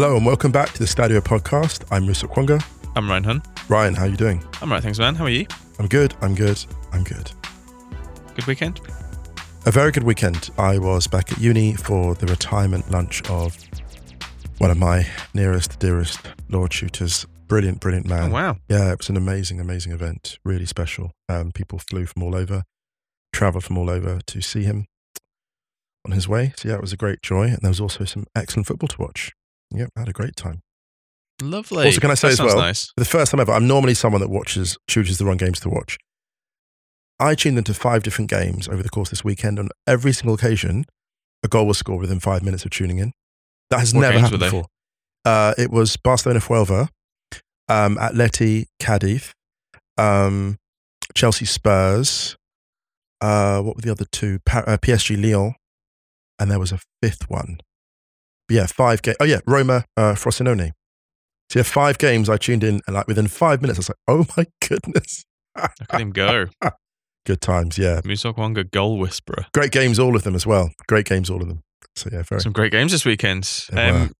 Hello and welcome back to the Stadio podcast. I'm Musa Okwonga. I'm Ryan Hunn. Ryan, how are you doing? I'm right, thanks, man. How are you? I'm good. I'm good. I'm good. Good weekend? A very good weekend. I was back at uni for the retirement lunch of one of my nearest, dearest Lord shooters. Brilliant, brilliant man. Oh, wow. Yeah, it was an amazing, amazing event. Really special. Um, people flew from all over, travelled from all over to see him on his way. So yeah, it was a great joy. And there was also some excellent football to watch. Yep, I had a great time. Lovely. Also, can I say That as well, Nice. For the first time ever, I'm normally someone that watches, chooses the wrong games to watch. I tuned into five different games over the course of this weekend. On every single occasion, a goal was scored within five minutes of tuning in. That has What never happened before. Uh, it was Barcelona Fuelva, um, Atleti Cadiz, um, Chelsea Spurs. Uh, what were the other two? Pa- uh, PSG Lyon, and there was a fifth one. Yeah, five games. Oh yeah, Roma uh, Frosinone. So yeah, five games I tuned in, and like within five minutes, I was like, "Oh my goodness, Look at him go. good times!" Yeah, Musa Okwonga, goal whisperer. great games, all of them as well. Great games, all of them. So yeah, very. Some great games this weekend. Um,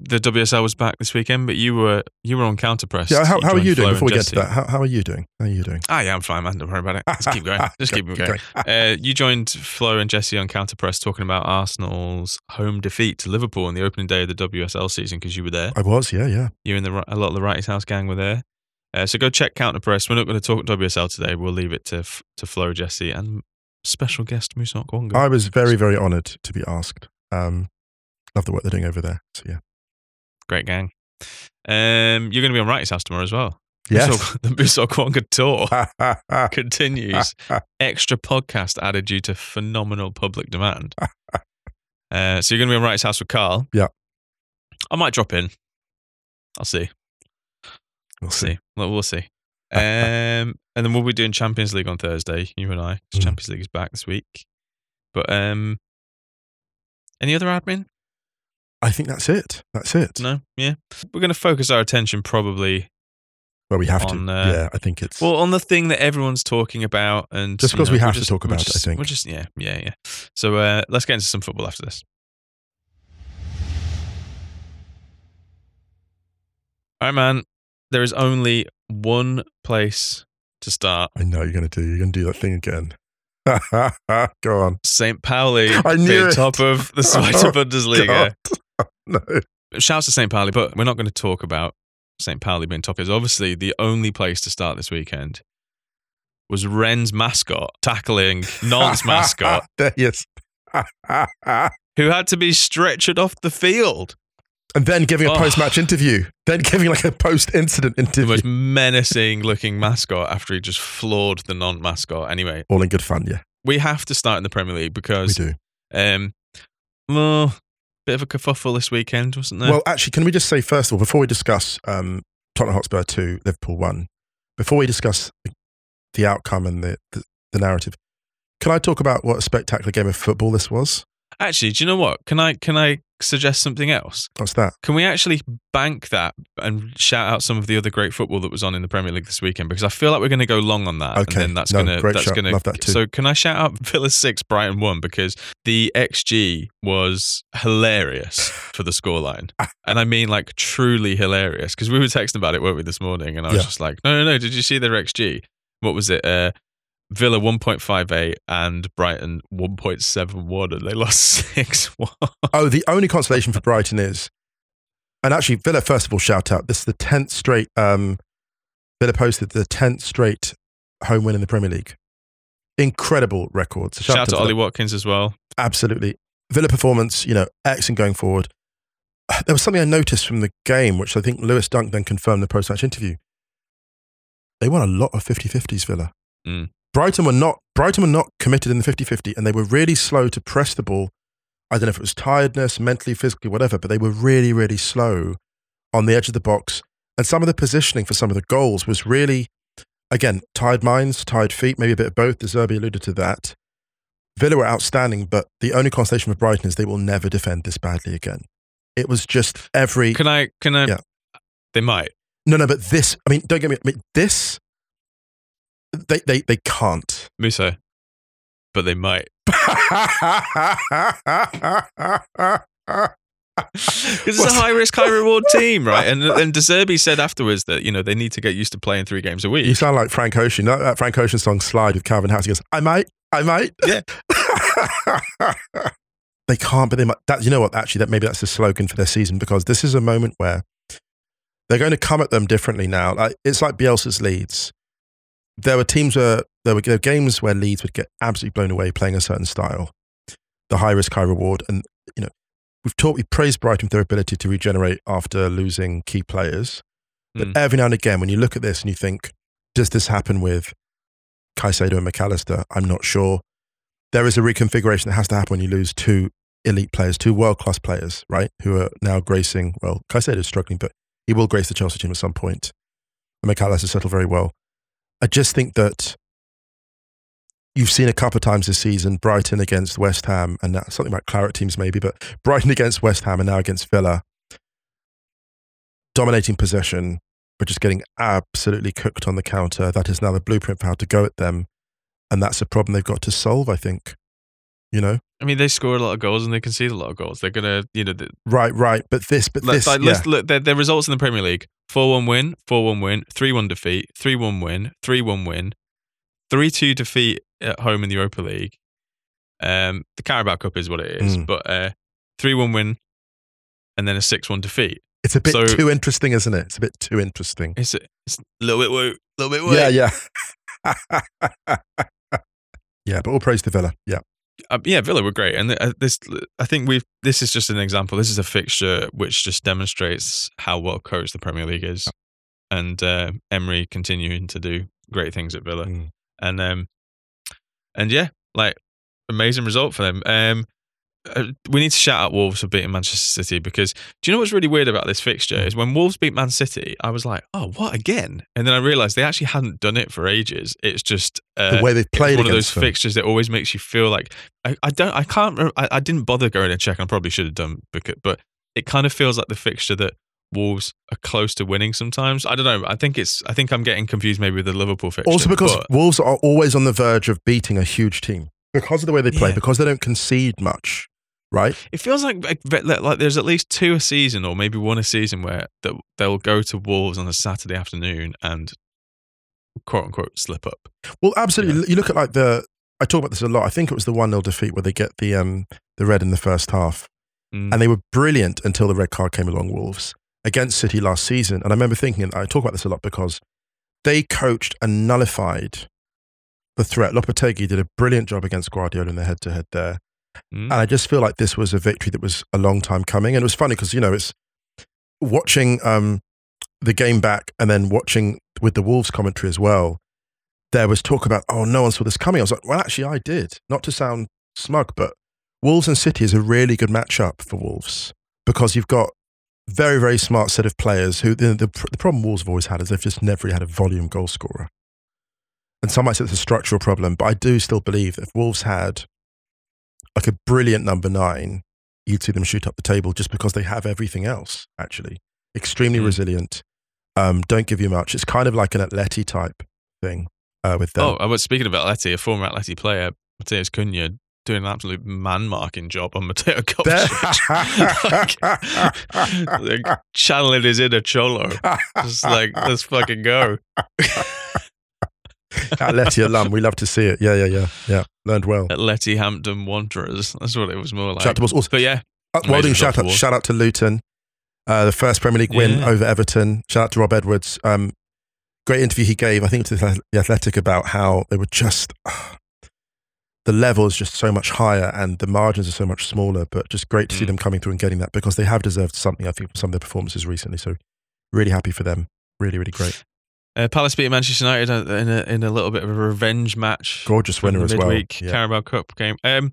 the WSL was back this weekend, but you were you were on counter press. Yeah, how, how are you doing? and Before we get to that, how, how are you doing? How are you doing? Ah, yeah, I'm fine, man. Don't worry about it. Let's keep going. Just keep Go- going. Uh, you joined Flo and Jesse on counter press talking about Arsenal's home defeat to Liverpool on the opening day of the WSL season because you were there. I was, yeah, yeah. You and the, a lot of the Wrighty's House gang were there. Uh, so go check Counter Press. We're not going to talk WSL today. We'll leave it to to Flo, Jesse, and special guest Musa Okwonga. I was very, very honoured to be asked. Um, love the work they're doing over there. So yeah, Great gang. Um, you're going to be on Wrighty's House tomorrow as well. yes. Musa- the Musa Okwonga tour continues. Extra podcast added due to phenomenal public demand. Uh, so you're going to be on Wrighty's House with Carl. Yeah. I might drop in. I'll see. we'll We'll see. see. Well, we'll see. Um, and then we'll be doing Champions League on Thursday, you and I. Mm. Champions League is back this week. But um, any other admin? I think that's it. That's it. No, yeah. We're going to focus our attention probably Well, we have On, to. uh, yeah, I think it's. well on the thing that everyone's talking about, and Just because know, we have to just- talk about it, I think. we're just yeah, yeah, yeah. So uh, let's get into some football after this. All right, man. There is only one place to start. I know you're going to do. You're going to do that thing again. Go on. St. Pauli I knew being it. top of the Zweite Oh, Bundesliga. No. Shouts to St. Pauli, but we're not going to talk about St. Pauli being top. Is obviously the only place to start this weekend was Rennes' mascot tackling Nantes mascot, yes. who had to be stretchered off the field. and then giving a Oh. post-match interview. Then giving like a post-incident interview. The most menacing looking mascot after he just floored the Nantes mascot. Anyway, All in good fun. Yeah, we have to start in the Premier League because. we do. um, well, bit of a kerfuffle this weekend, wasn't there? Well, actually, can we just say first of all, before we discuss um, Tottenham Hotspur two, Liverpool one, before we discuss the, outcome and the, the the narrative, can I talk about what a spectacular game of football this was? Actually, do you know what? Can I can I suggest something else? What's that? Can we actually bank that and shout out some of the other great football that was on in the Premier League this weekend? Because I feel like we're going to go long on that. Okay. and then that's No, going to great that's going to. Love that too. So can I shout out Villa six, Brighton one because the XG was hilarious for the scoreline, and I mean like truly hilarious. Because we were texting about it, weren't we, this morning? And I was Yeah. just like, no, no, no. Did you see their XG? What was it? Uh, Villa 1.58 and Brighton 1.71, and they lost 6 1. Oh, the only consolation for Brighton is, and actually, Villa, first of all, shout out. This is the 10th straight, um, Villa posted the 10th straight home win in the Premier League. Incredible records. Shout out to them. Ollie Watkins as well. Absolutely. Villa performance, you know, excellent going forward. There was something I noticed from the game, which I think Lewis Dunk then confirmed in the post match interview. They won a lot of 50 50s, Villa. Mm. Brighton were not Brighton were not committed in the 50-50 and they were really slow to press the ball. I don't know if it was tiredness, mentally, physically, whatever, but they were really, really slow on the edge of the box. And some of the positioning for some of the goals was really, again, tired minds, tired feet, maybe a bit of both. De Zerbi alluded to that. Villa were outstanding, but the only consolation for Brighton is they will never defend this badly again. It was just every. Can I? Can I? Yeah. They might. No, no, but this. I mean, don't get me. I mean, this. They they they can't. Musa. But they might. Because it's a high risk, high reward team, right? And and De Zerbi said afterwards that you know they need to get used to playing three games a week. You sound like Frank Ocean. That, that Frank Ocean song "Slide" with Calvin Harris. He goes, "I might, I might." Yeah. they can't, but they might. That you know what? Actually, that maybe that's the slogan for their season because this is a moment where they're going to come at them differently now. Like it's like Bielsa's Leeds. There were teams where there were, there were games where Leeds would get absolutely blown away playing a certain style, the high risk, high reward, and you know we've taught we praised Brighton for their ability to regenerate after losing key players. But Mm. every now and again, when you look at this and you think, does this happen with Caicedo and Mac Allister? I'm not sure. There is a reconfiguration that has to happen when you lose two elite players, two world class players, right? Who are now gracing. Well, Caicedo is struggling, but he will grace the Chelsea team at some point. And Mac Allister settled very well. I just think that you've seen a couple of times this season Brighton against West Ham, and now, something about claret teams maybe, but Brighton against West Ham and now against Villa, dominating possession, but just getting absolutely cooked on the counter. That is now the blueprint for how to go at them, and that's a problem they've got to solve. I think, you know, I mean, they score a lot of goals and they concede a lot of goals. They're gonna, you know, the, right, right. But this, but this, like, yeah. let's look their, their results in the Premier League: four-one win, four-one win, three-one defeat, three-one win, three-one win, three-two defeat at home in the Europa League. Um, the Carabao Cup is what it is, Mm. but uh, three-one win, and then a six-one defeat. it's a bit so- too interesting, isn't it? It's a bit too interesting. It's a, it's a little bit woo, little bit woo. Yeah, yeah. yeah, but all praise to Villa. Yeah. Uh, yeah, Villa were great, and uh, this I think we've this is just an example. This is a fixture which just demonstrates how well coached the Premier League is, and uh, Emery continuing to do great things at Villa, Mm. and um, and yeah, like amazing result for them. Um, we need to shout out Wolves for beating Manchester City because do you know what's really weird about this fixture Mm. is when Wolves beat Man City, I was like, oh, what again? And then I realized they actually hadn't done it for ages. It's just uh, The way it's played one of those them. fixtures that always makes you feel like I, I don't I can't I, I didn't bother going to check. I probably should have done but it kind of feels like the fixture that Wolves are close to winning sometimes. I don't know. I think it's I think I'm getting confused maybe with the Liverpool fixture. Also, because but- Wolves are always on the verge of beating a huge team because of the way they play, Yeah. because they don't concede much, right? it feels like, like like there's at least two a season or maybe one a season where that they'll go to Wolves on a Saturday afternoon and quote unquote slip up. Well, absolutely. You look at like the. I talk about this a lot. I think it was the one 0 defeat where they get the um the red in the first half, Mm. and they were brilliant until the red card came along. Wolves against City last season, and I remember thinking, and I talk about this a lot because they coached and nullified the threat. Lopetegui did a brilliant job against Guardiola in the head to head there. Mm. And I just feel like this was a victory that was a long time coming. And it was funny because, you know, it's watching um, the game back and then watching with the Wolves commentary as well. There was talk about, oh, no one saw this coming. I was like, well, actually, I did. Not to sound smug, but Wolves and City is a really good matchup for Wolves because you've got very, very smart set of players who the, the, the problem Wolves have always had is they've just never really had a volume goal scorer. And some might say it's a structural problem, but I do still believe that if Wolves had like a brilliant number nine, you'd see them shoot up the table just because they have everything else, actually. Extremely Mm. resilient. Um, don't give you much. It's kind of like an Atleti type thing uh, with them. Oh, I was speaking of Atleti, a former Atleti player, Matheus Cunha, doing an absolute man marking job on Mateo Kovacic. like, like, channeling his inner cholo. Just like, let's fucking go. Atleti alum. We love to see it. Yeah, yeah, yeah. Yeah. Learned well. Atleti Hampton Wanderers. That's what it was more like. Shout out to. Also, But yeah, uh, Amazing Welding shout out, shout out to Luton. Uh, the first Premier League win Yeah. over Everton. Shout out to Rob Edwards. Um, great interview he gave, I think, to the Athletic about how they were just. the level is just so much higher and the margins are so much smaller. But just great to see Mm. them coming through and getting that because they have deserved something. I think from some of their performances recently. So really happy for them. Really, really great. Uh, Palace beat Manchester United in a, in a little bit of a revenge match. Gorgeous winner as well. midweek Yeah. Carabao Cup game. Um,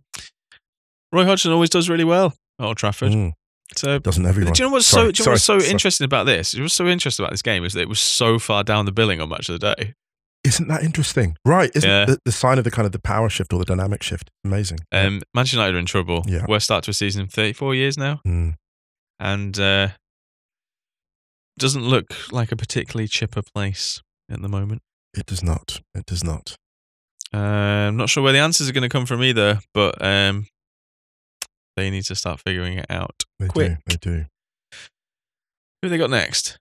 Roy Hodgson always does really well at Old Trafford. Mm, So doesn't everyone? Do you know what's Sorry, so? Do you know what's so sorry, interesting about this? What's so interesting about this game is that it was so far down the billing on much of the day. Isn't that interesting? Right. Isn't Yeah. it the, the sign of the kind of the power shift or the dynamic shift? Amazing. Yeah. Um, Manchester United are in trouble. Yeah. Worst start to a season in 34 years now, Mm. and uh, doesn't look like a particularly chipper place at the moment. It does not. It does not. Uh, I'm not sure where the answers are going to come from either, but um, they need to start figuring it out. They Quick. do. They do. Who have they got next?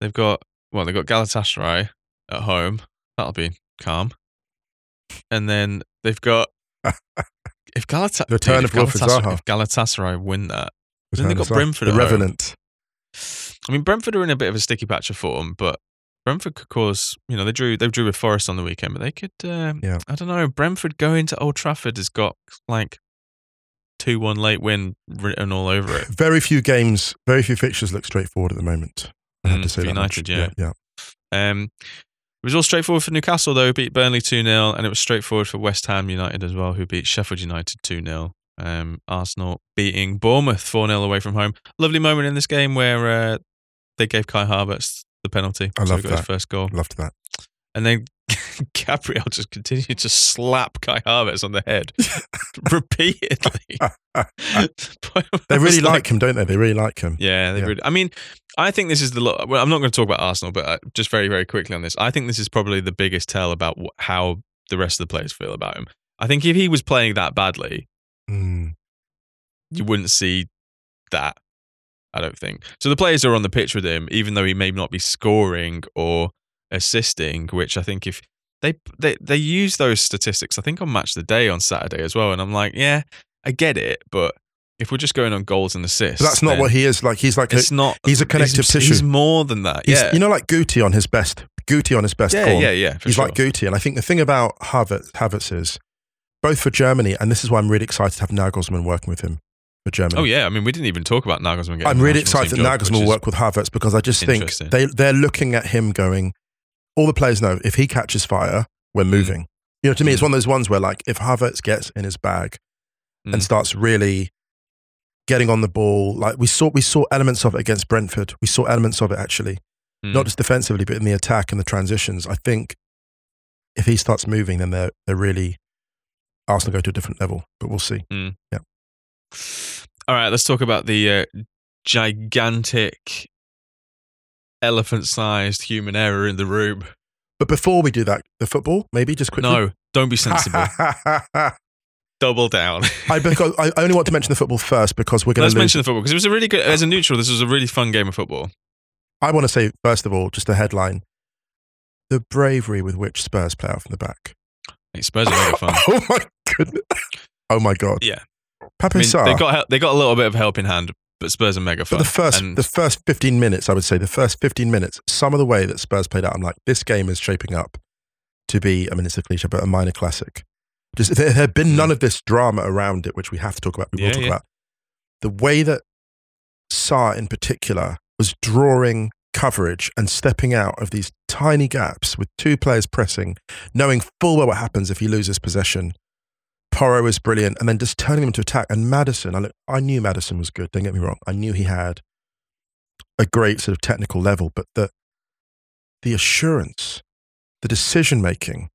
They've got well, they've got Galatasaray at home. That'll be calm. And then they've got if Galatasaray The return of if Galatasaray win that, Then they've got Brentford The home. I mean Brentford are in a bit of a sticky patch of form, but Brentford could cause you know they drew they drew with Forest on the weekend, but they could um, Yeah. I don't know. Brentford going to Old Trafford has got like two one late win written all over it. Very few games, very few fixtures look straightforward at the moment. I have Mm, to say for that. United, yeah. yeah. Um, it was all straightforward for Newcastle, though, beat Burnley 2 0, and it was straightforward for West Ham United as well, who beat Sheffield United 2 0. Um, Arsenal beating Bournemouth 4 0 away from home. Lovely moment in this game where uh, they gave Kai Havertz the penalty. I so love he got his that. first goal. Loved that. And then Gabriel just continued to slap Kai Havertz on the head repeatedly. They really like him, don't they? They really like him. Yeah, they Yeah. really. I mean, I think this is the. lo- Well, I'm not going to talk about Arsenal, but uh, just very, very quickly on this, I think this is probably the biggest tell about wh- how the rest of the players feel about him. I think if he was playing that badly, Mm. you wouldn't see that. I don't think. So the players are on the pitch with him, even though he may not be scoring or assisting. Which I think if they they they use those statistics, I think on Match the Day on Saturday as well. And I'm like, yeah, I get it, but if we're just going on goals and assists, But that's not what he is. Like he's like a, It's not. he's a connective he's, tissue. He's more than that. he's, yeah. you know, like Guti on his best. Guti on his best yeah, form. yeah, yeah. He's sure. like Guti, and I think the thing about Havertz, Havertz is both for Germany, and this is why I'm really excited to have Nagelsmann working with him for Germany. Oh yeah. I mean, we didn't even talk about Nagelsmann. getting I'm really excited that job, Nagelsmann will work with Havertz because I just think they they're looking at him going. All the players know if he catches fire, we're moving. You know, to me, it's Mm. one of those ones where like if Havertz gets in his bag Mm. and starts really getting on the ball, like we saw we saw elements of it against Brentford. We saw elements of it actually, Mm. not just defensively, but in the attack and the transitions. I think if he starts moving, then they're they're really Arsenal go to a different level. But we'll see. All right, let's talk about the uh, gigantic, elephant-sized human error in the room. But before we do that, the football maybe just quickly. No, don't be sensible. Double down. I, because, I only want to mention the football first because we're going to. Let's lose. mention the football because it was a really good. As a neutral, this was a really fun game of football. I want to say first of all, just a headline: the bravery with which Spurs play out from the back. Hey, Spurs are mega fun. oh my goodness! Oh my god! Yeah. Pape I mean, Sarr. they got they got a little bit of help in hand, but Spurs are mega but the first, And- the first fifteen minutes, I would say, the first fifteen minutes, some of the way that Spurs played out, I'm like, this game is shaping up to be. I mean, it's a cliche, but a minor classic. Just there had been Mm. none of this drama around it, which we have to talk about. We will Yeah, talk yeah. about the way that Sarr, in particular, was drawing coverage and stepping out of these tiny gaps with two players pressing, knowing full well what happens if he loses possession. Porro was brilliant, and then just turning him into attack. And Maddison, I, look, I knew Maddison was good. Don't get me wrong. I knew he had a great sort of technical level, but the the assurance, the decision making,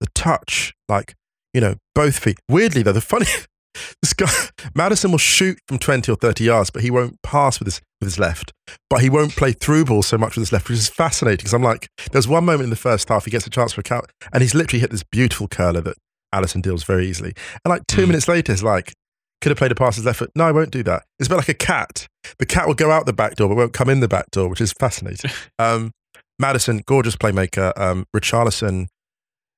the touch, like you know, both feet. Weirdly though, the funny this guy Maddison will shoot from twenty or thirty yards, but he won't pass with his with his left. But he won't play through ball so much with his left, which is fascinating. Because I'm like, there's one moment in the first half he gets a chance for a count, and he's literally hit this beautiful curler that Alisson deals very easily. And like two Mm. minutes later, it's like. Could have played a pass his left foot. No, I won't do that. It's a bit like a cat. The cat will go out the back door, but won't come in the back door, which is fascinating. Um, Maddison, gorgeous playmaker. Um, Richarlison,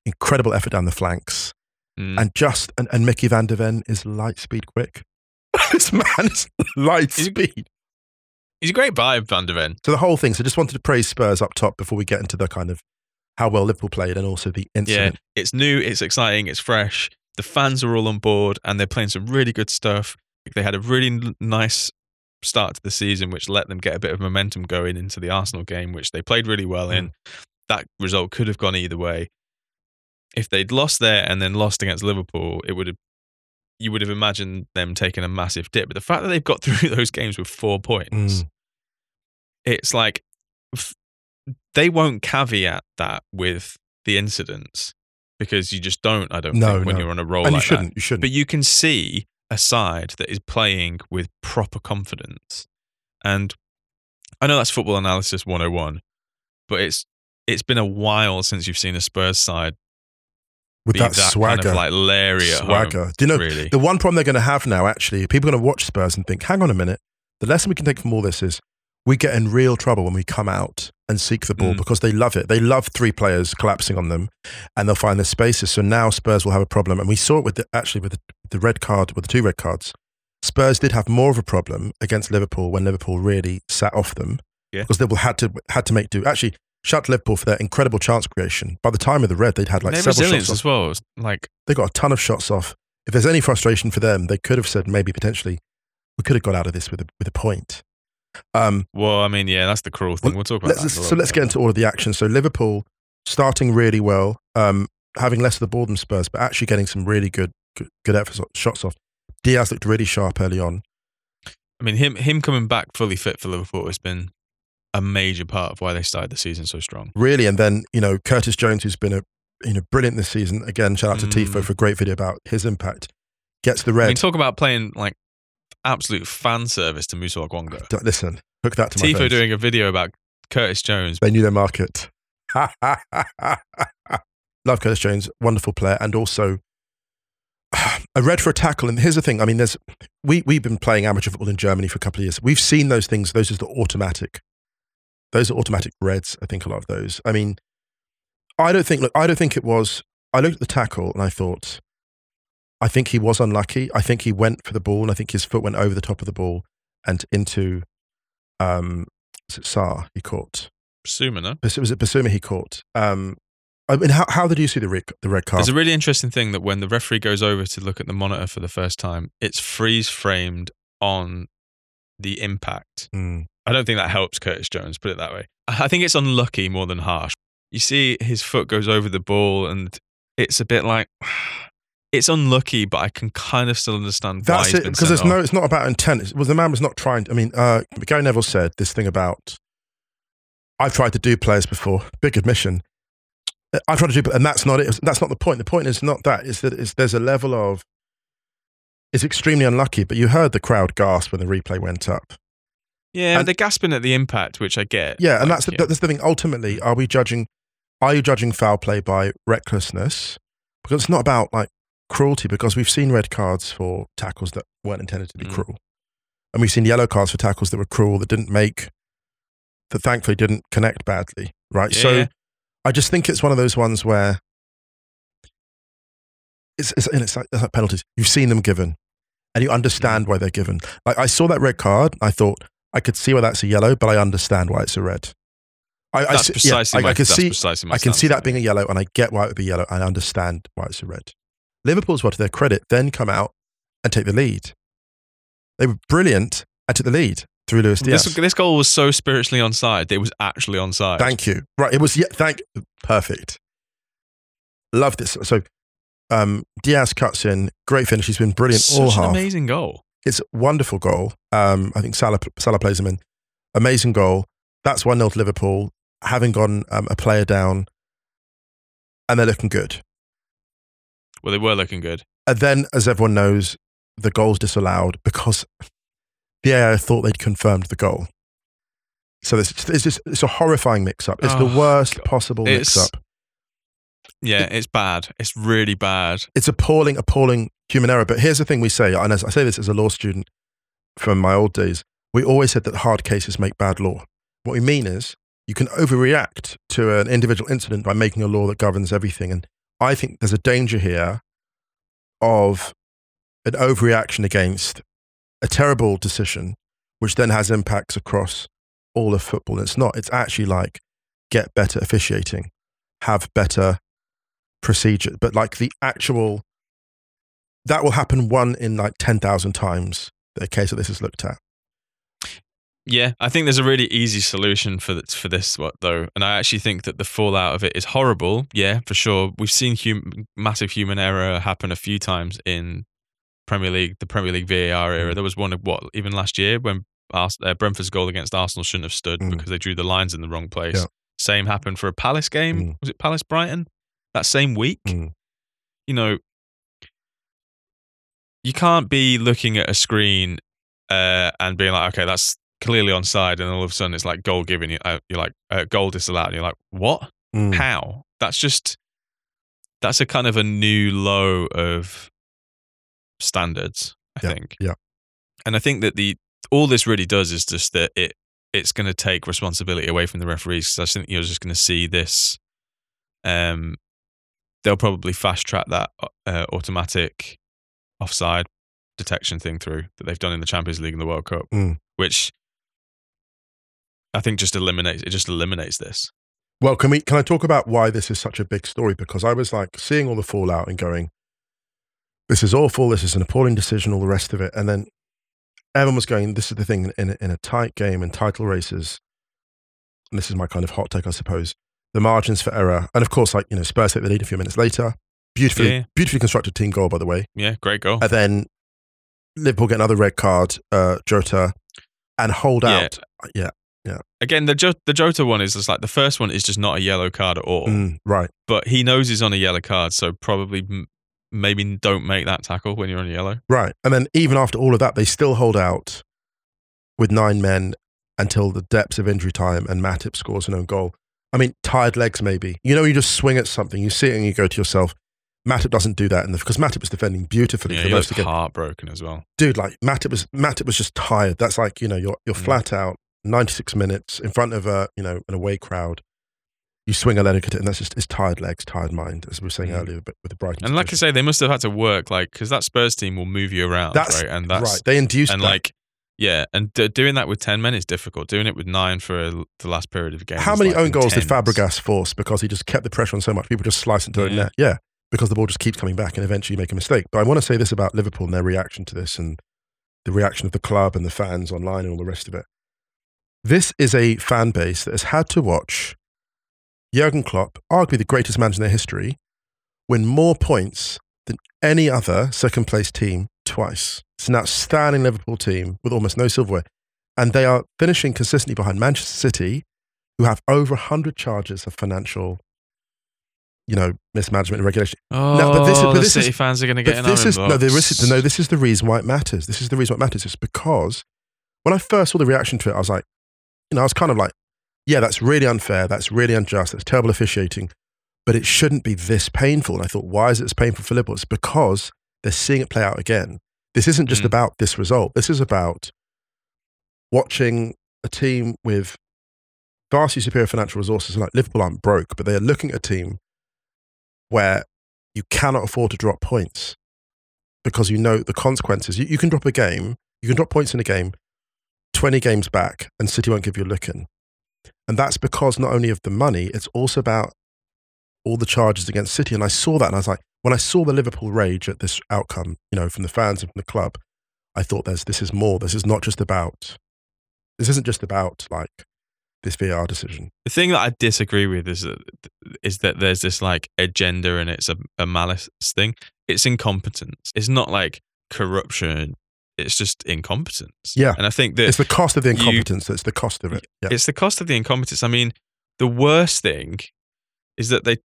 incredible effort down the flanks. Mm. And just, and, and Micky van de Ven is light speed quick. this man is light He's- speed. He's a great vibe, Van de Ven. So the whole thing. So I just wanted to praise Spurs up top before we get into the kind of how well Liverpool played and also the incident. Yeah, it's new, it's exciting, it's fresh. the fans are all on board and they're playing some really good stuff. They had a really nice start to the season, which let them get a bit of momentum going into the Arsenal game, which they played really well in. That result could have gone either way. If they'd lost there and then lost against Liverpool, it would have you would have imagined them taking a massive dip. But the fact that they've got through those games with four points, Mm. it's like they won't caveat that with the incidents because you just don't. I don't No, think when no. you're on a roll and you like that. shouldn't. You shouldn't. But you can see a side that is playing with proper confidence. And I know that's football analysis 101, but it's it's been a while since you've seen a Spurs side with that, that, swagger, kind of like Larry swagger. home. Do you know really? the one problem they're going to have now? Actually, people are going to watch Spurs and think, "Hang on a minute." The lesson we can take from all this is we get in real trouble when we come out and seek the ball Mm. because they love it. They love three players collapsing on them, and they'll find the spaces. So now Spurs will have a problem, and we saw it with the, actually with the, the red card, with the two red cards. Spurs did have more of a problem against Liverpool when Liverpool really sat off them Yeah. because Liverpool had to had to make do. Actually, shout to Liverpool for their incredible chance creation. By the time of the red, they'd had like several resilience shots as well. It's Like they got a ton of shots off. If there's any frustration for them, they could have said maybe potentially we could have got out of this with a, with a point. Um, Well, I mean, yeah, that's the cruel thing. Well, talk about let's, that. so let's get into all of the action. So Liverpool starting really well, um, having less of the ball than Spurs, but actually getting some really good good, good efforts, shots off. Diaz looked really sharp early on. I mean, him him coming back fully fit for Liverpool has been a major part of why they started the season so strong. Really, and then you know Curtis Jones, who's been a you know brilliant this season. Again, shout out to Mm. Tifo for a great video about his impact. Gets the red. I mean, talk about playing like absolute fan service to Musa Okwonga. D- Listen, hook that to my Tifo face. doing a video about Curtis Jones. They knew their market. Love Curtis Jones, wonderful player, and also a red for a tackle. And here's the thing: I mean, there's we we've been playing amateur football in Germany for a couple of years. We've seen those things. Those are the automatic. Those are automatic reds. I think a lot of those. I mean, I don't think. Look, I don't think it was. I looked at the tackle and I thought, I think he was unlucky. I think he went for the ball, and I think his foot went over the top of the ball and into. Um, is it Sarr he caught? Suma, no? Bas- was it Bissouma he caught? Um, I mean, how, how did you see the red, the red card? It's a really interesting thing that when the referee goes over to look at the monitor for the first time, it's freeze framed on the impact. Mm. I don't think that helps Curtis Jones, put it that way. I think it's unlucky more than harsh. You see his foot goes over the ball and it's a bit like it's unlucky, but I can kind of still understand why That's it because there's no. It's not about intent. It was the man was not trying. I mean, uh, Gary Neville said this thing about. I've tried to do players before. Big admission. Uh, I've tried to do, and that's not it. That's not the point. The point is not that. It's that it's, there's a level of. It's extremely unlucky, but you heard the crowd gasp when the replay went up. Yeah, and- they're gasping at the impact, which I get. Yeah, and Like, that's the, that's the thing. Ultimately, are we judging? Are you judging foul play by recklessness? Because it's not about like cruelty. Because we've seen red cards for tackles that weren't intended to be Mm. cruel, and we've seen yellow cards for tackles that were cruel that didn't make, that thankfully didn't connect badly. Right. Yeah, so yeah. I just think it's one of those ones where it's it's, and it's, like, it's like penalties. You've seen them given, and you Mm. understand why they're given. Like I saw that red card, I thought I could see why that's a yellow, but I understand why it's a red. I, I That's see- precisely yeah, my, I, I can see I can see that being a yellow, and I get why it would be yellow. and I understand why it's a red. Liverpool's, well, to their credit, then come out and take the lead. They were brilliant and took the lead through Luis Diaz. This, this goal was so spiritually onside, it was actually onside. Thank you. Right, it was yeah, thank perfect. Love this. So um, Diaz cuts in, great finish. He's been brilliant Such all an half. amazing goal. It's a wonderful goal. Um, I think Salah Salah plays him in. Amazing goal. That's one 0 to Liverpool. Having gone um, a player down, and they're looking good. Well, they were looking good. And then, as everyone knows, the goal's disallowed because the AI thought they'd confirmed the goal. So it's, it's just it's a horrifying mix-up. It's the Oh, worst God. possible mix-up. Yeah, it's bad. It's really bad. It's appalling, appalling human error. But here's the thing we say, and as I say this as a law student from my old days, we always said that hard cases make bad law. What we mean is you can overreact to an individual incident by making a law that governs everything. And I think there's a danger here of an overreaction against a terrible decision, which then has impacts across all of football. And it's not, it's actually like get better officiating, have better procedure, but like the actual that will happen one in like 10,000 times the case that this is looked at. Yeah, I think there's a really easy solution for this, for this what though, and I actually think that the fallout of it is horrible. Yeah, for sure. We've seen hum- massive human error happen a few times in Premier League, the Premier League VAR era. Mm. There was one of what even last year when Ars- uh, Brentford's goal against Arsenal shouldn't have stood Mm. because they drew the lines in the wrong place. Yeah. Same happened for a Palace game. Mm. Was it Palace Brighton that same week? Mm. You know, you can't be looking at a screen uh, and being like, okay, that's clearly on side, and all of a sudden it's like goal given. You, uh, you're like uh, goal disallowed. And you're like, what? Mm. How? That's just that's a kind of a new low of standards. I Yeah, think. yeah. And I think that the all this really does is just that it it's going to take responsibility away from the referees. I think you're just going to see this. Um, they'll probably fast track that uh, automatic offside detection thing through that they've done in the Champions League and the World Cup, Mm. which I think just eliminates it. Just eliminates this. Well, can we? Can I talk about why this is such a big story? Because I was like seeing all the fallout and going, "This is awful. This is an appalling decision." All the rest of it, and then everyone was going, "This is the thing in a, in a tight game in title races." And this is my kind of hot take, I suppose. The margins for error, and of course, like you know, Spurs take the lead a few minutes later. Beautifully, Yeah. beautifully constructed team goal, by the way. Yeah, great goal. And then Liverpool get another red card, uh, Jota, and hold Yeah. out. Yeah, Again, the jo- the Jota one is just like the first one is just not a yellow card at all. Mm, right. But he knows he's on a yellow card, so probably m- maybe don't make that tackle when you're on yellow. Right. And then even after all of that, they still hold out with nine men until the depths of injury time and Matip scores an own goal. I mean, tired legs maybe. You know, you just swing at something, you see it and you go to yourself, Matip doesn't do that in the because Matip was defending beautifully Yeah, for most looks of the game. heartbroken as well. Dude, like Matip was Matip was just tired. That's like, you know, you're you're Mm. flat out, 96 minutes in front of a, you know, an away crowd. You swing a leg at it, and that's just it's tired legs, tired mind, as we were saying Mm. earlier, but with the Brighton. And like I say, they must have had to work like because that Spurs team will move you around, That's right? And that's right. They induced and that. like yeah, and d- doing that with ten men is difficult. Doing it with nine for a, the last period of the game. How many like, own goals did. Fabregas force because he just kept the pressure on so much? People just slice into the Yeah. net. Yeah, because the ball just keeps coming back and eventually you make a mistake. But I want to say this about Liverpool and their reaction to this and the reaction of the club and the fans online and all the rest of it. This is a fan base that has had to watch Jurgen Klopp, arguably the greatest manager in their history, win more points than any other second place team twice. It's an outstanding Liverpool team with almost no silverware. And they are finishing consistently behind Manchester City, who have over 100 charges of financial, you know, mismanagement and regulation. Oh, No, but this is- but oh, the this City is- fans are going to get this is no, there is, no, this is the reason why it matters. This is the reason why it matters. It's because when I first saw the reaction to it, I was like, you know, I was kind of like, yeah, that's really unfair. That's really unjust. That's terrible officiating. But it shouldn't be this painful. And I thought, why is it painful for Liverpool? It's because they're seeing it play out again. This isn't just Mm. about this result. This is about watching a team with vastly superior financial resources. Like Liverpool aren't broke, but they are looking at a team where you cannot afford to drop points because you know the consequences. You, you can drop a game, you can drop points in a game, 20 games back, and City won't give you a look in. And that's because not only of the money, it's also about all the charges against City. And I saw that and I was like, when I saw the Liverpool rage at this outcome, you know, from the fans and from the club, I thought there's this is more. This is not just about this isn't just about like this VR decision. The thing that I disagree with is that is that there's this like agenda and it's a, a malice thing. It's incompetence. It's not like corruption. It's just incompetence. Yeah. and I think that It's the cost of the you- incompetence. it's the cost of it. Yeah. it's the cost of the incompetence. I mean, the worst thing is that they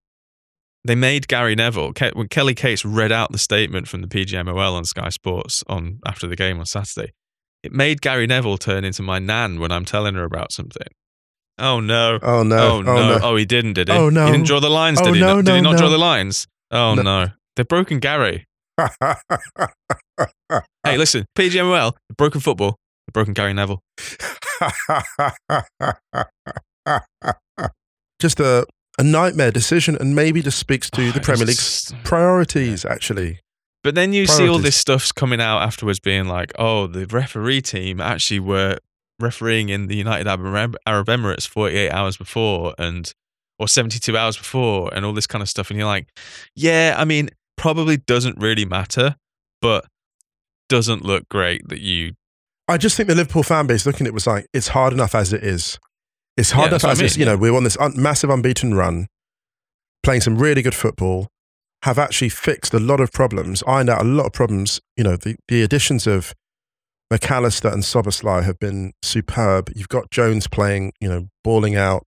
they made Gary Neville when Kelly Cates read out the statement from the PGMOL on Sky Sports on after the game on Saturday. It made Gary Neville turn into my nan when I'm telling her about something. Oh no! Oh no! Oh, oh no. Oh, he didn't, did he? Oh, no. He didn't draw the lines, Oh, did he? no, not? Did he no, not draw the lines? Oh No. no. They've broken Gary. Hey, oh. listen, PGMOL, they've broken football, they've broken Gary Neville. just a, a nightmare decision and maybe just speaks to Oh, the Premier League's priorities, actually. But then you see all this stuff's coming out afterwards being like, oh, the referee team actually were refereeing in the United Arab Arab Emirates 48 hours before and or 72 hours before and all this kind of stuff. And you're like, yeah, I mean, probably doesn't really matter. but doesn't look great that you. I just think the Liverpool fan base looking at it was like, it's hard enough as it is. It's hard Yeah, enough as I it's, mean, you know, we're on this un- massive unbeaten run, playing some really good football, have actually fixed a lot of problems, ironed out a lot of problems. You know, the, the additions of Mac Allister and Szoboszlai have been superb. You've got Jones playing, you know, balling out.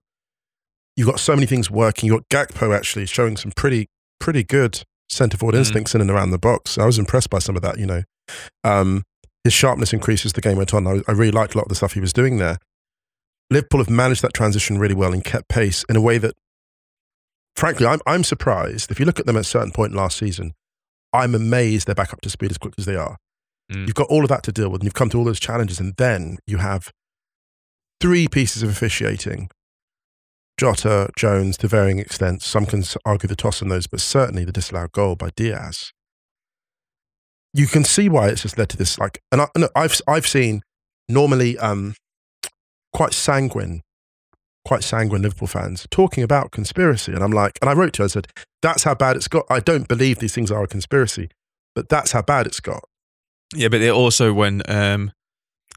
You've got so many things working. You've got Gakpo actually showing some pretty, pretty good centre forward Mm. instincts in and around the box. I was impressed by some of that, you know. Um, his sharpness increases as the game went on. I, I really liked a lot of the stuff he was doing there. Liverpool have managed that transition really well and kept pace in a way that, frankly, I'm, I'm surprised. If you look at them at a certain point last season, I'm amazed they're back up to speed as quick as they are. Mm. You've got all of that to deal with, and you've come to all those challenges, and then you have three pieces of officiating Jota, Jones, to varying extents. Some can argue the toss on those, but certainly the disallowed goal by Diaz. You can see why it's just led to this. Like, and I, no, I've I've seen normally um, quite sanguine, quite sanguine Liverpool fans talking about conspiracy, and I'm like, and I wrote to her, I said, "That's how bad it's got." I don't believe these things are a conspiracy, but that's how bad it's got. Yeah, but it also when um,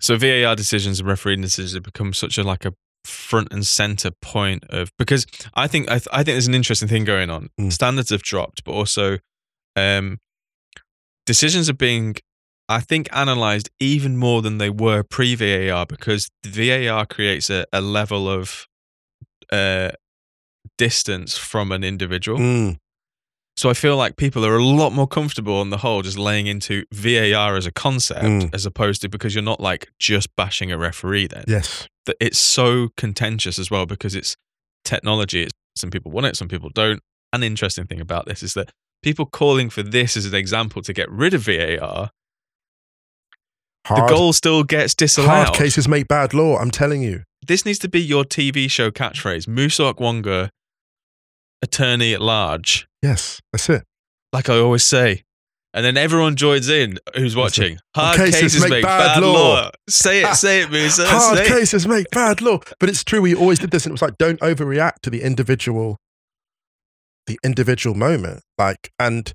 so VAR decisions and refereeing decisions have become such a like a front and center point of because I think I, th- I think there's an interesting thing going on. Mm. Standards have dropped, but also um, decisions are being I think analyzed even more than they were pre VAR because VAR creates a, a level of uh, distance from an individual. Mm, So I feel like people are a lot more comfortable on the whole just laying into VAR as a concept Mm. as opposed to because you're not like just bashing a referee then. yes, That it's so contentious as well because it's technology. It's, some people want it, some people don't. An interesting thing about this is that people calling for this as an example to get rid of VAR, hard, the goal still gets disallowed. hard cases make bad law. I'm telling you. This needs to be your TV show catchphrase. Musa Okwonga, attorney at large. Yes, that's it. like I always say. And then everyone joins in who's watching. Hard cases, make, bad, law. Say it, ah. say it, Musa. Hard say it. cases make bad law. But it's true. We always did this, and it was like, don't overreact to the individual, the individual moment. Like, and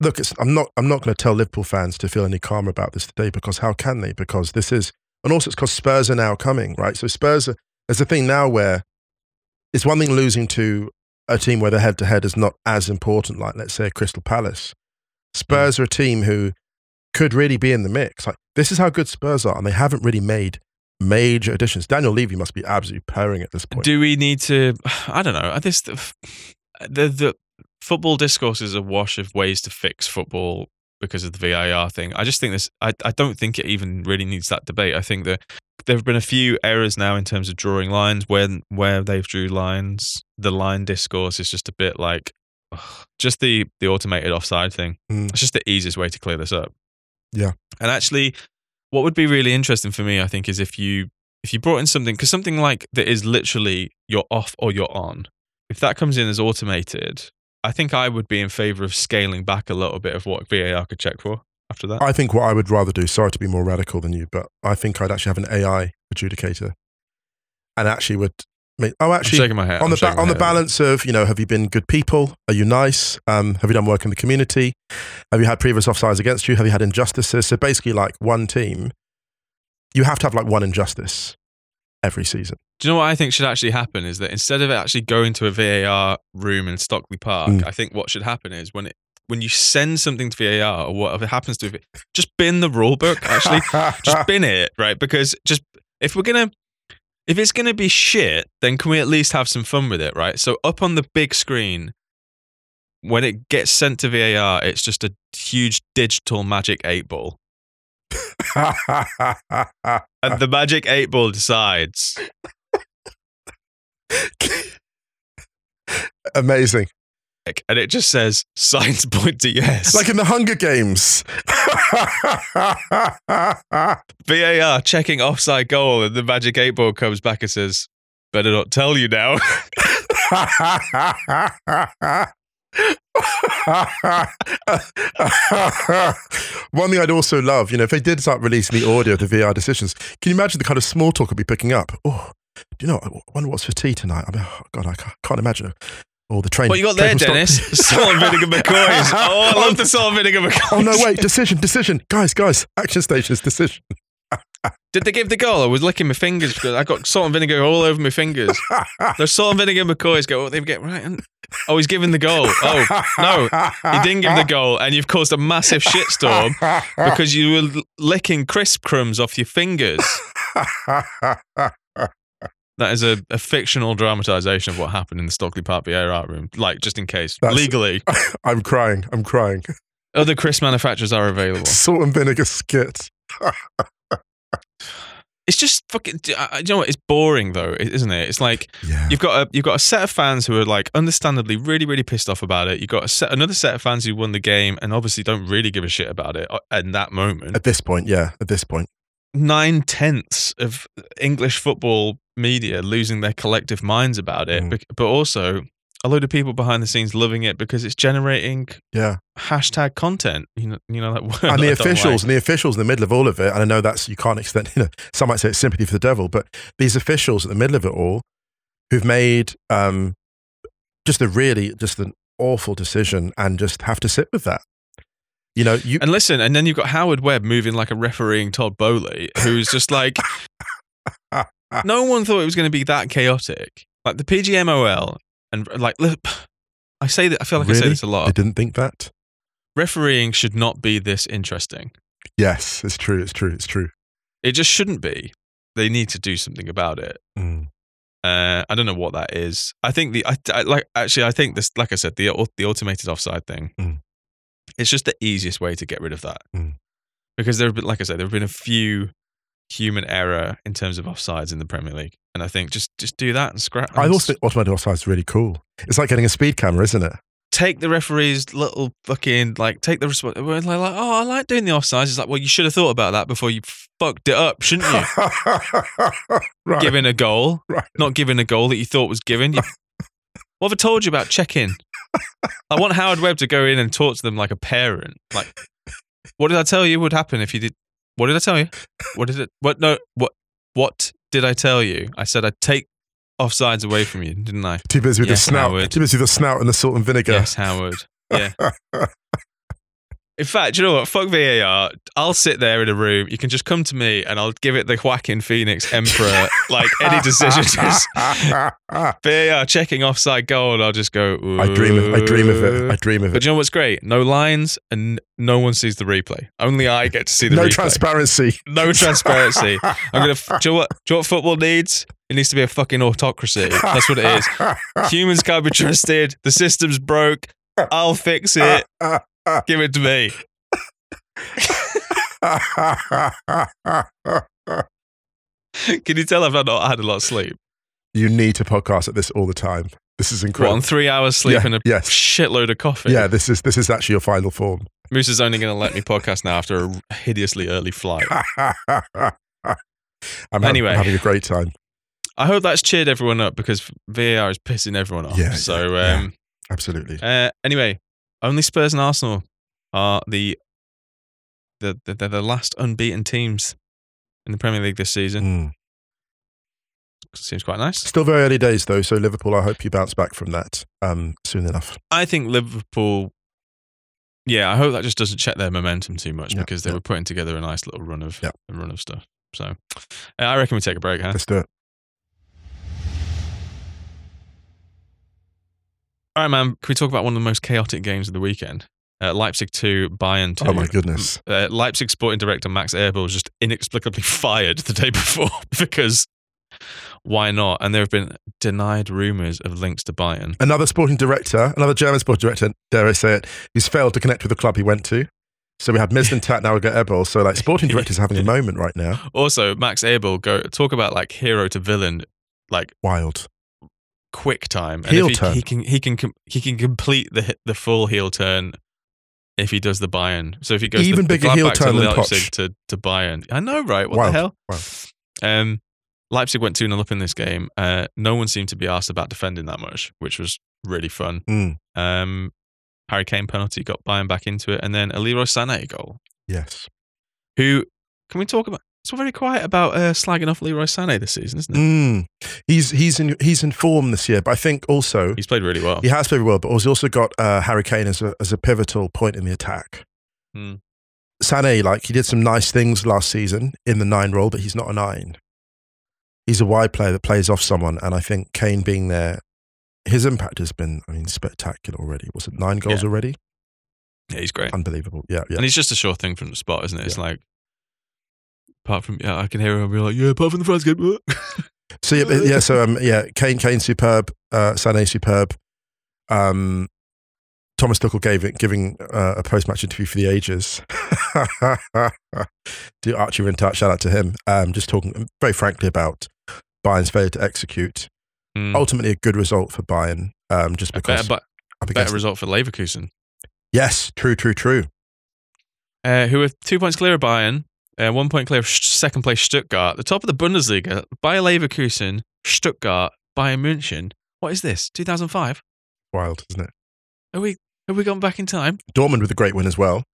look, it's, I'm not, I'm not going to tell Liverpool fans to feel any calmer about this today because how can they? Because this is, and also it's because Spurs are now coming, right? So Spurs, are, there's a thing now where it's one thing losing to a team where the head to head is not as important, like let's say Crystal Palace. Spurs mm. are a team who could really be in the mix. Like this is how good Spurs are, and they haven't really made major additions. Daniel Levy must be absolutely purring at this point. Do we need to? I don't know. This the the, the football discourse is a wash of ways to fix football because of the VAR thing. I just think this. I I don't think it even really needs that debate. I think that there have been a few errors now in terms of drawing lines. When where they've drew lines, the line discourse is just a bit like ugh, just the the automated offside thing. Mm. It's just the easiest way to clear this up. Yeah. And actually, what would be really interesting for me, I think, is if you if you brought in something because something like that is literally you're off or you're on. If that comes in as automated, I think I would be in favor of scaling back a little bit of what VAR could check for after that. I think what I would rather do, sorry to be more radical than you, but I think I'd actually have an AI adjudicator and actually would make, oh, actually, shaking my head. on I'm the, ba- on the balance of, you know, have you been good people? Are you nice? Um, have you done work in the community? Have you had previous offsides against you? Have you had injustices? So basically, like one team, you have to have like one injustice every season. Do you know what I think should actually happen is that instead of actually going to a VAR room in Stockley Park, Mm. I think what should happen is when it when you send something to VAR or whatever happens to it, just bin the rule book. Actually, just bin it, right? Because just if we're gonna if it's gonna be shit, then can we at least have some fun with it, right? So up on the big screen, when it gets sent to VAR, it's just a huge digital magic eight ball. And the magic eight ball decides. Amazing. And it just says signs point to yes. Like in the Hunger Games. VAR checking offside goal, and the magic eight ball comes back and says, "Better not tell you now." One thing I'd also love, you know, if they did start releasing the audio of the VR decisions, can you imagine the kind of small talk I'd be picking up? Oh, do you know, I wonder what's for tea tonight. I mean, oh, God, I can't, imagine. or the train. What you got there, Dennis? Salt and vinegar McCoys. Oh, I love the um, salt and vinegar McCoys. Oh no! Wait, decision, decision, guys, guys, action stations, decision. Did they give the goal? I was licking my fingers because I got salt and vinegar all over my fingers. Those salt and vinegar McCoys go, oh, they've get right. and- Oh, he's giving the goal. Oh, no, he didn't give the goal, and you've caused a massive shitstorm because you were licking crisp crumbs off your fingers. That is a, a fictional dramatization of what happened in the Stockley Park VAR art room. Like, just in case. That's- Legally, I'm crying. I'm crying. other crisp manufacturers are available. Salt and vinegar skit. It's just fucking. You know what? It's boring though, isn't it? It's like Yeah. You've got a you've got a set of fans who are like understandably really really pissed off about it. You've got a set another set of fans who won the game and obviously don't really give a shit about it uh, at that moment. At this point, yeah. At this point, Nine tenths of English football media losing their collective minds about it, Mm. but also a load of people behind the scenes loving it because it's generating yeah. hashtag content. You know, you know that word. and the officials like. and the officials in the middle of all of it and i know that's you can't extend you know some might say it's sympathy for the devil but these officials at the middle of it all who've made um just a really just an awful decision and just have to sit with that you know you And listen, and then you've got Howard Webb moving like a refereeing Todd Boehly, who's just like, no one thought it was going to be that chaotic. Like the PGMOL, and like, look, I say that I feel like I say Really? this a lot. I didn't think that Refereeing should not be this interesting. yes it's true it's true it's true It just shouldn't be. They need to do something about it. Mm. Uh, I don't know what that is. I think the I, I like actually I think this like I said the the automated offside thing. Mm. It's just the easiest way to get rid of that Mm. because there have been like I said there have been a few human error in terms of offsides in the Premier League, and I think just just do that and scrap. i also think automatic offside is really cool it's like getting a speed camera isn't it take the referee's little fucking like take the response. Like, like, oh, I like doing the offsides. It's like, well, you should have thought about that before you fucked it up, shouldn't you? right Giving a goal, right not giving a goal that you thought was given. You, what have I told you about check-in? I want Howard Webb to go in and talk to them like a parent. Like, what did I tell you would happen if you did? What did I tell you? What did it? What? No. What? What did I tell you? I said I'd take offsides away from you, didn't I? too busy with Yes, the snout Howard. too busy with the snout and the salt and vinegar Yes, Howard. Yeah. In fact, you know what? Fuck VAR. I'll sit there in a room. You can just come to me and I'll give it the Joaquin Phoenix Emperor. like any decision, just VAR checking offside goal. And I'll just go. I dream of it. I dream of it. I dream of But it. do you know what's great? No lines and no one sees the replay. Only I get to see the No replay. transparency. no transparency. I'm gonna. Do you, know what, do you know what football needs? It needs to be a fucking autocracy. That's what it is. Humans can't be trusted. The system's broke. I'll fix it. Give it to me. Can you tell I've not had a lot of sleep? you need to podcast at this all the time. This is What, incredible. on three hours sleep Yeah, and a yes. shitload of coffee? yeah, this is this is actually your final form. Moose is only going to let me podcast now after a hideously early flight. I'm Anyway. having a great time. I hope that's cheered everyone up because VAR is pissing everyone off. Yeah, so, yeah, um, Absolutely. Uh, anyway, only Spurs and Arsenal are the the the, the, the last unbeaten teams in the Premier League this season. Mm. Seems quite nice. Still very early days though, so Liverpool. I hope you bounce back from that um, soon enough. I think Liverpool. Yeah, I hope that just doesn't check their momentum too much Yeah, because they yeah. were putting together a nice little run of Yeah. run of stuff. So, uh, I reckon we take a break, huh? Let's do it. All right, man. Can we talk about one of the most chaotic games of the weekend? Uh, Leipzig 2, Bayern 2. Oh my goodness. Uh, Leipzig sporting director Max Eberl was just inexplicably fired the day before because why not? And there have been denied rumours of links to Bayern. Another sporting director, another German sporting director, dare I say it, who's failed to connect with the club he went to. So we had Mislintat, now we got Eberl. So like sporting directors having a moment right now. Also, Max Eberl, go talk about like hero to villain, like Wild. Quick time. And Heel if he, turn. he can he can he can complete the the full heel turn if he does the Bayern. So if he goes Even the, the bigger heel Gladbach turn to than Leipzig Poch. to, to Bayern. I know, right? What Wild. the hell? Wild. Um, Leipzig went 2 0 up in this game. Uh, no one seemed to be asked about defending that much, which was really fun. Mm. Um, Harry Kane penalty got Bayern back into it, and then a Leroy Sané goal. Yes. Who can we talk about? It's all very quiet about uh, slagging off Leroy Sané this season, isn't it? Mm. He's he's in he's in form this year, but I think also He's played really well. he has played well, but he's also got uh, Harry Kane as a as a pivotal point in the attack. Mm. Sané, like he did some nice things last season in the nine role, but he's not a nine. He's a wide player that plays off someone, and I think Kane being there, his impact has been, I mean, spectacular already. Was it nine goals Yeah. already? Yeah, he's great. Unbelievable. Yeah, yeah. And he's just a sure thing from the spot, isn't it? It's like, apart from, yeah, I can hear him be like, yeah, apart from the France game. So yeah, yeah, so um, yeah, Kane, Kane, superb. Uh, Sané, superb. Um, Thomas Tuchel gave it, giving uh, a post-match interview for the ages. Do Archie Rhind-Tutt, shout out to him. Um, just talking very frankly about Bayern's failure to execute. Mm. Ultimately, a good result for Bayern. Um, just A because better, but better result for Leverkusen, Yes, true, true, true. uh, who are two points clear of Bayern, uh, one point clear of second place Stuttgart. The top of the Bundesliga, Bayer Leverkusen, Stuttgart, Bayern München. What is this? 2005? Wild, isn't it? Are we have we gone back in time? Dortmund with a great win as well.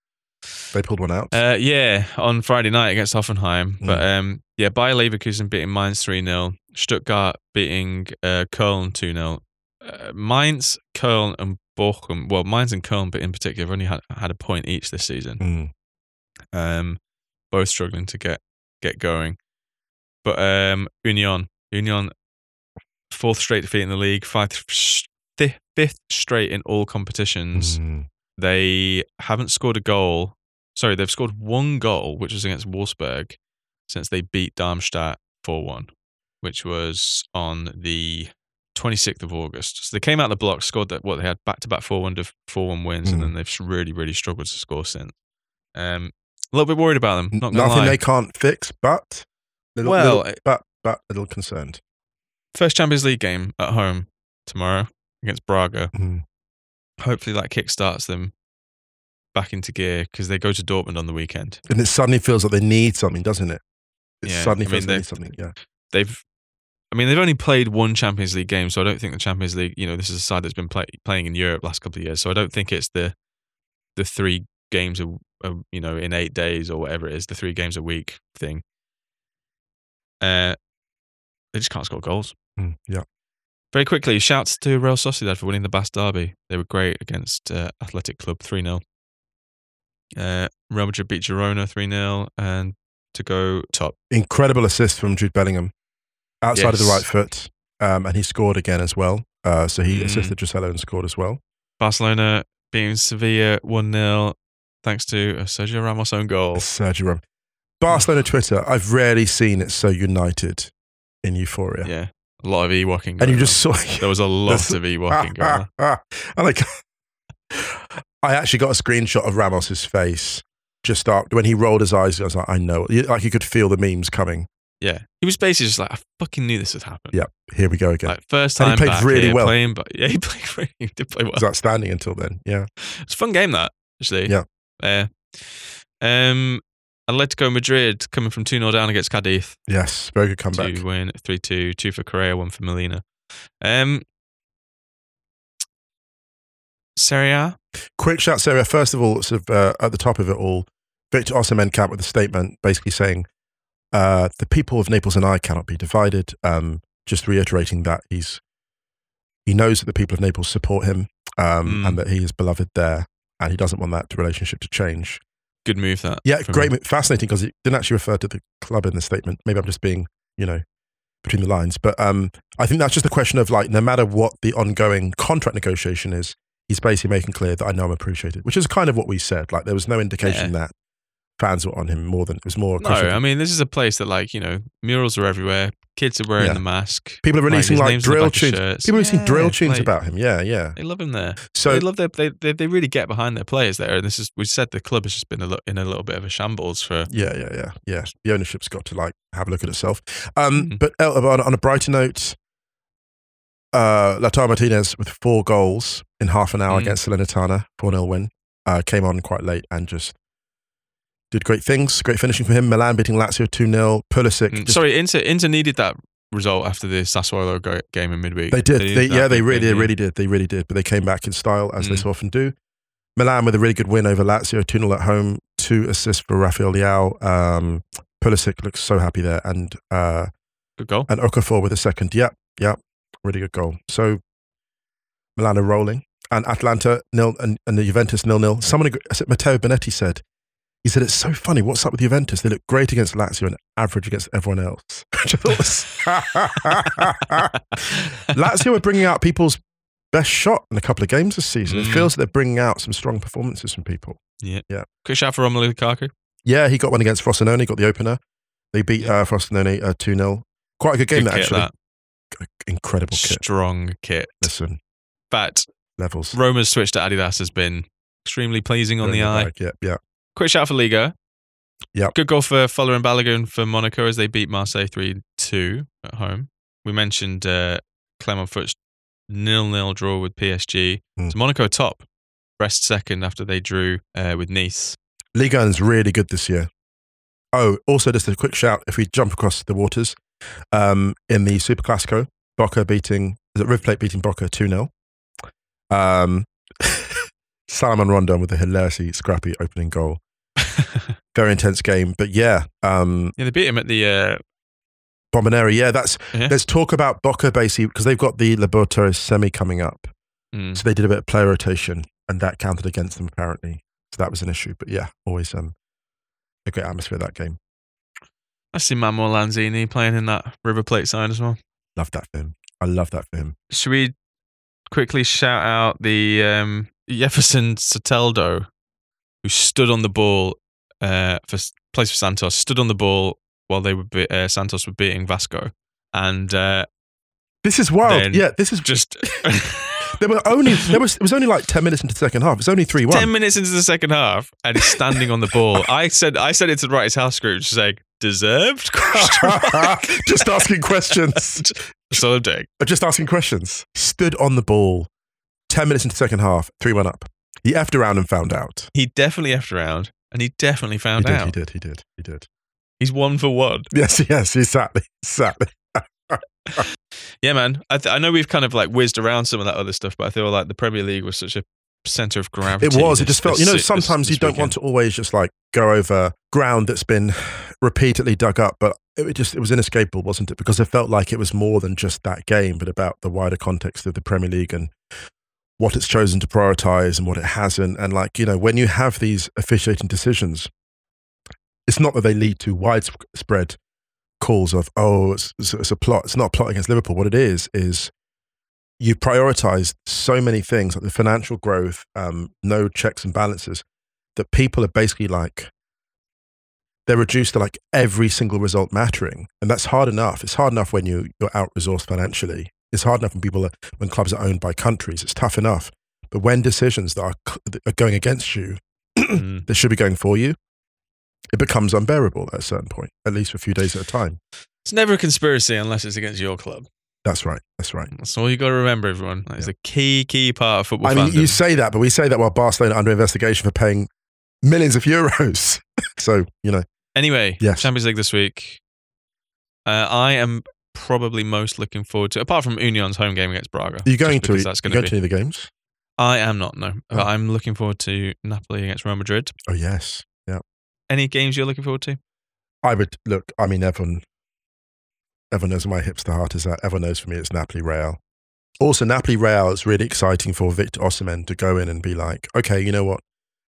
They pulled one out. Uh, yeah, on Friday night against Hoffenheim. But Mm. um, yeah, Bayer Leverkusen beating Mainz 3 0. Stuttgart beating uh, Köln 2 0. Uh, Mainz, Köln, and Bochum. Well, Mainz and Köln, but in particular, have only had, had a point each this season. Mm. Um, both struggling to get get going. But um, Union, Union, fourth straight defeat in the league, fifth, fifth straight in all competitions Mm. they haven't scored a goal. Sorry, they've scored one goal, which was against Wolfsburg, since they beat Darmstadt 4 1, which was on the 26th of August. So they came out of the block, scored that, what they had back to back 4 1 4 1 wins, and Mm. then they've really, really struggled to score since. Um, a little bit worried about them. Not Nothing lie. they can't fix, but little, Well, little- but but a little concerned. First Champions League game at home tomorrow against Braga. Mm. Hopefully that kickstarts them back into gear because they go to Dortmund on the weekend. And it suddenly feels like they need something, doesn't it? It Yeah, suddenly I feels mean, like they they- need something. Yeah. they've I mean they've only played one Champions League game, so I don't think the Champions League, you know, this is a side that's been play, playing in Europe last couple of years, so I don't think it's the the three games a, you know in 8 days or whatever it is, the three games a week thing. Uh they just can't score goals. Mm, yeah. Very quickly, shouts to Real Sociedad for winning the Basque Derby. They were great against uh, Athletic Club 3 0. Uh, Real Madrid beat Girona 3 0 and to go top. Incredible assist from Jude Bellingham outside of the right foot. Um, and he scored again as well. Uh, so he Mm. assisted Joselu and scored as well. Barcelona beating Sevilla 1 0 thanks to a Sergio Ramos own goal. Sergio Ramos. Barcelona Twitter, I've rarely seen it so united in euphoria. Yeah. A lot of Ewoking. And going And you on. just saw There was a lot of Ewoking going on. and like, I actually got a screenshot of Ramos's face just after when he rolled his eyes. I was like, I know, like you could feel the memes coming. Yeah. He was basically just like, I fucking knew this would happen. Yeah, here we go again. Like, first And he played really here, well. Playing, but yeah, he played really, he did play well. It was outstanding until then. Yeah, It's a fun game that actually. Yeah. Uh, um, Atletico Madrid coming from two 0 down against Cadiz yes, very good comeback. to win three two, two for Correa, one for Molina. Um, Serie A. Quick shout, Sarah. First of all, sort of uh, at the top of it all, Victor Osimhen with a statement basically saying, uh, "The people of Naples and I cannot be divided." Um, just reiterating that he's he knows that the people of Naples support him um, Mm. and that he is beloved there, and he doesn't want that relationship to change. Good move that. Yeah, great, mo- fascinating because he didn't actually refer to the club in the statement. Maybe I'm just being, you know, between the lines. But um, I think that's just a question of like, no matter what the ongoing contract negotiation is, he's basically making clear that I know I'm appreciated, which is kind of what we said. Like there was no indication that fans were on him more than it was more. a No, I mean this is a place that like you know murals are everywhere. Kids are wearing Yeah. the mask. people are releasing his like, name's on the drill tunes. shirts. People are releasing drill tunes like, about him. Yeah, yeah. They love him there. So they love their they, they they really get behind their players there. And this is we said the club has just been a li- in a little bit of a shambles for Yeah, yeah, yeah, yeah. The ownership's got to like have a look at itself. Um, Mhm. But uh, on, on a brighter note, uh, Lautaro Martinez with four goals in half an hour Mm. against Salernitana, 4 0 win, uh, came on quite late and just did great things. Great finishing for him. Milan beating Lazio 2 0. Pulisic. Mm, just- Sorry, Inter Inter needed that result after the Sassuolo go- game in midweek. They did. They, that yeah, they really, really did. They really did. But they came back in style, as they Mm. so often do. Milan with a really good win over Lazio, 2 0 at home, two assists for Rafael Leao. Um, Pulisic looks so happy there, and uh, Good goal. and Okafor with a second. Yep, yep, really good goal. So Milan are rolling, and Atalanta nil, and, and the Juventus nil nil. Someone, Matteo Bonetti said, he said it's so funny. What's up with Juventus? They look great against Lazio and average against everyone else. Which I thought was Lazio are bringing out people's best shot in a couple of games this season. It Mm. feels that they're bringing out some strong performances from people. Quick shout for Romelu Lukaku. Yeah, he got one against Frosinone, got the opener. They beat uh, Frosinone uh, 2 0. Quite a good game, Good that, actually. that. Incredible kit. Strong kit. Listen, But levels. Roma's switch to Adidas has been extremely pleasing on the eye. Yeah, yeah. Quick shout for Liga. Yep. Good goal for Folarin Balogun for Monaco as they beat Marseille 3 2 at home. We mentioned uh, Clermont Foot's nil nil draw with PSG. Mm. So Monaco top, Brest second after they drew uh, with Nice. Ligue 1's really good this year. Oh, also just a quick shout if we jump across the waters um, in the Super Classico, Boca beating, is it River Plate beating Boca 2 0. Um, Salomon Rondon with a hilariously scrappy opening goal. Very intense game. But yeah, um, Yeah, they beat him at the. Uh, Bombonera, yeah, that's, Yeah. let's talk about Boca basically because they've got the Libertadores semi coming up. mm, So they did a bit of player rotation and that counted against them apparently. So that was an issue. But yeah, always um, a great atmosphere that game. I see Manuel Lanzini playing in that River Plate side as well. Love that for him. I love that for him. Should we quickly shout out the um, Jefferson Soteldo, who stood on the ball uh, for plays for Santos, stood on the ball while they were be- uh, Santos were beating Vasco, and uh, This is wild. Yeah, this is just. There were only there was it was only like ten minutes into the second half. It's only three one. ten minutes into the second half, and he's standing on the ball. I said, I said it to the right his house group, just saying deserved just asking questions. Just asking questions. Stood on the ball. Ten minutes into the second half. Three one up. He effed around and found out. He definitely effed around, and he definitely He found did. out. He did. He did. He did. He's one for one. Yes. Yes. Exactly. Exactly. Yeah, man. I, th- I know we've kind of like whizzed around some of that other stuff, but I feel like the Premier League was such a center of gravity. It was. It just felt. this You know, sometimes this- you don't this want to always just like go over ground that's been repeatedly dug up, but it just it was inescapable, wasn't it? Because it felt like it was more than just that game, but about the wider context of the Premier League and what it's chosen to prioritize and what it hasn't. And like you know, when you have these officiating decisions, it's not that they lead to widespread calls of oh, it's, it's, a plot. It's not a plot against Liverpool. What it is is you prioritize so many things like the financial growth, um, no checks and balances, that people are basically like they're reduced to like every single result mattering, and that's hard enough. It's hard enough when you you're out resourced financially. It's hard enough when people are when clubs are owned by countries. It's tough enough, but when decisions that are, that are going against you, Mm. that should be going for you, it becomes unbearable at a certain point, at least for a few days at a time. It's never a conspiracy unless it's against your club. That's right. That's right. That's all you got to remember, everyone. That is a key, key part of football I mean, fandom. you say that, but we say that while Barcelona are under investigation for paying millions of euros. so you know, Anyway, Yes. Champions League this week. Uh, I am probably most looking forward to, apart from Union's home game against Braga. are you going to? That's going to be. any of the games? I am not. No, Oh. but I'm looking forward to Napoli against Real Madrid. Oh yes, yeah. Any games you're looking forward to? I would look. I mean, everyone, everyone knows my hipster heart is that. Everyone knows for me it's Napoli Real. Also, Napoli Real is really exciting for Victor Osimhen to go in and be like, okay, you know what,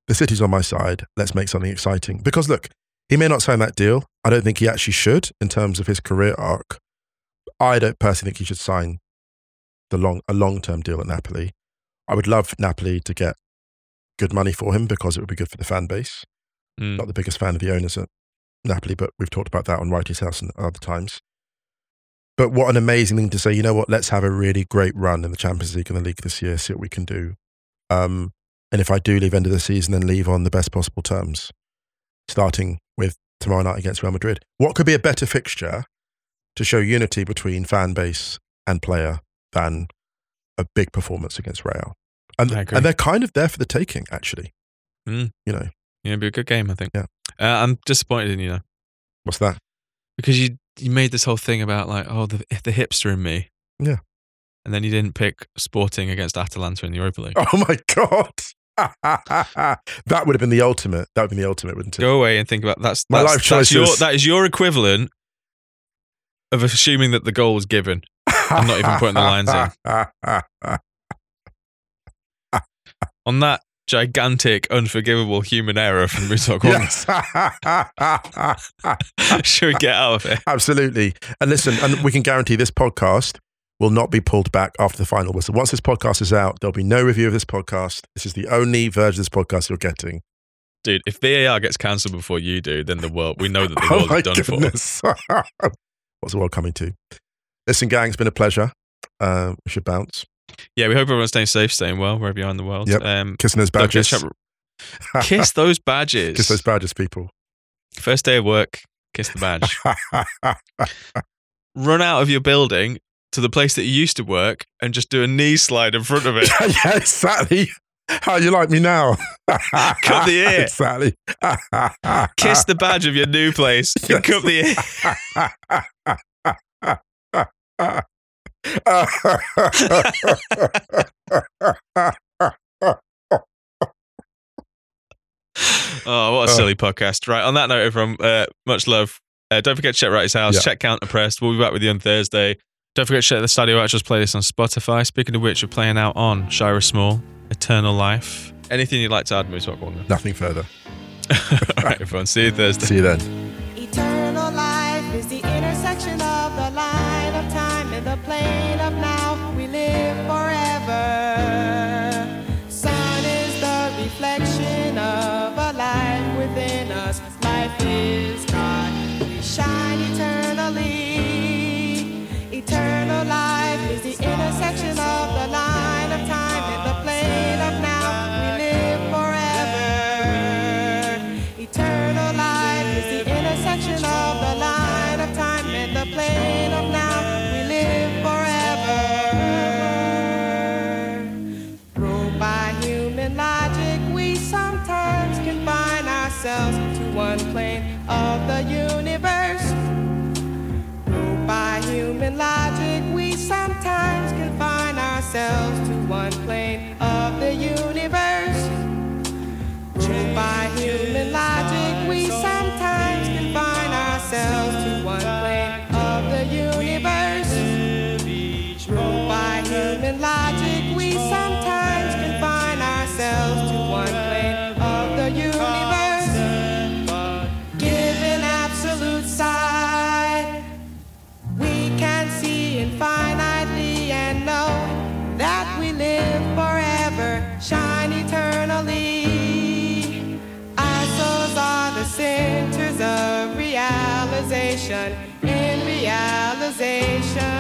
the city's on my side. Let's make something exciting. Because look, he may not sign that deal. I don't think he actually should in terms of his career arc. I don't personally think he should sign the long a long term deal at Napoli. I would love Napoli to get good money for him because it would be good for the fan base Mm. not the biggest fan of the owners at Napoli, but we've talked about that on Wrighty's House and other times. But what an amazing thing to say, you know what, let's have a really great run in the Champions League and the league this year, see what we can do. Um, and if I do leave end of the season, then leave on the best possible terms, starting with tomorrow night against Real Madrid. What could be a better fixture to show unity between fan base and player than a big performance against Real? And, and they're kind of there for the taking, actually. Mm. You know, Yeah, it'd be a good game, I think. Yeah. Uh, I'm disappointed in you now what's that? because you you made this whole thing about like, oh, the the hipster in me. Yeah. And then you didn't pick Sporting against Atalanta in the Europa League. Oh my God. that would have been the ultimate. That would have been the ultimate, wouldn't it? Go away and think about that's My that's, life that's your, that is your equivalent of assuming that the goal was given. I'm not even putting the lines in. On that gigantic, unforgivable human error from Mutok yes. should we get out of here? Absolutely. And listen, and we can guarantee this podcast will not be pulled back after the final whistle. Once this podcast is out, there'll be no review of this podcast. This is the only version of this podcast you're getting. Dude, if VAR gets cancelled before you do, then the world, we know that the oh world my is done for. What's the world coming to? Listen, gang, it's been a pleasure. Uh, we should bounce. Yeah, we hope everyone's staying safe, staying well, wherever you are in the world. Yep. Um, Kissing those badges. forget to chat- kiss those badges. Kiss those badges, people. First day of work, kiss the badge. Run out of your building to the place that you used to work and just do a knee slide in front of it. yeah, exactly. How you like me now? Cut the ear. Exactly. Kiss the badge of your new place. Yes. Cut the ear. Oh, what a Uh. silly podcast. Right. On that note, everyone, uh, much love. Uh, don't forget to check Wright's House, Yeah. check Counterpressed. We'll be back with you on Thursday. Don't forget to check the Stadio Actors playlist on Spotify. Speaking of which, we're playing out on Shira Small, Eternal Life. Anything you'd like to add, Moose Corner? Nothing further. All right, everyone. See you Thursday. See you then. Realization, in realization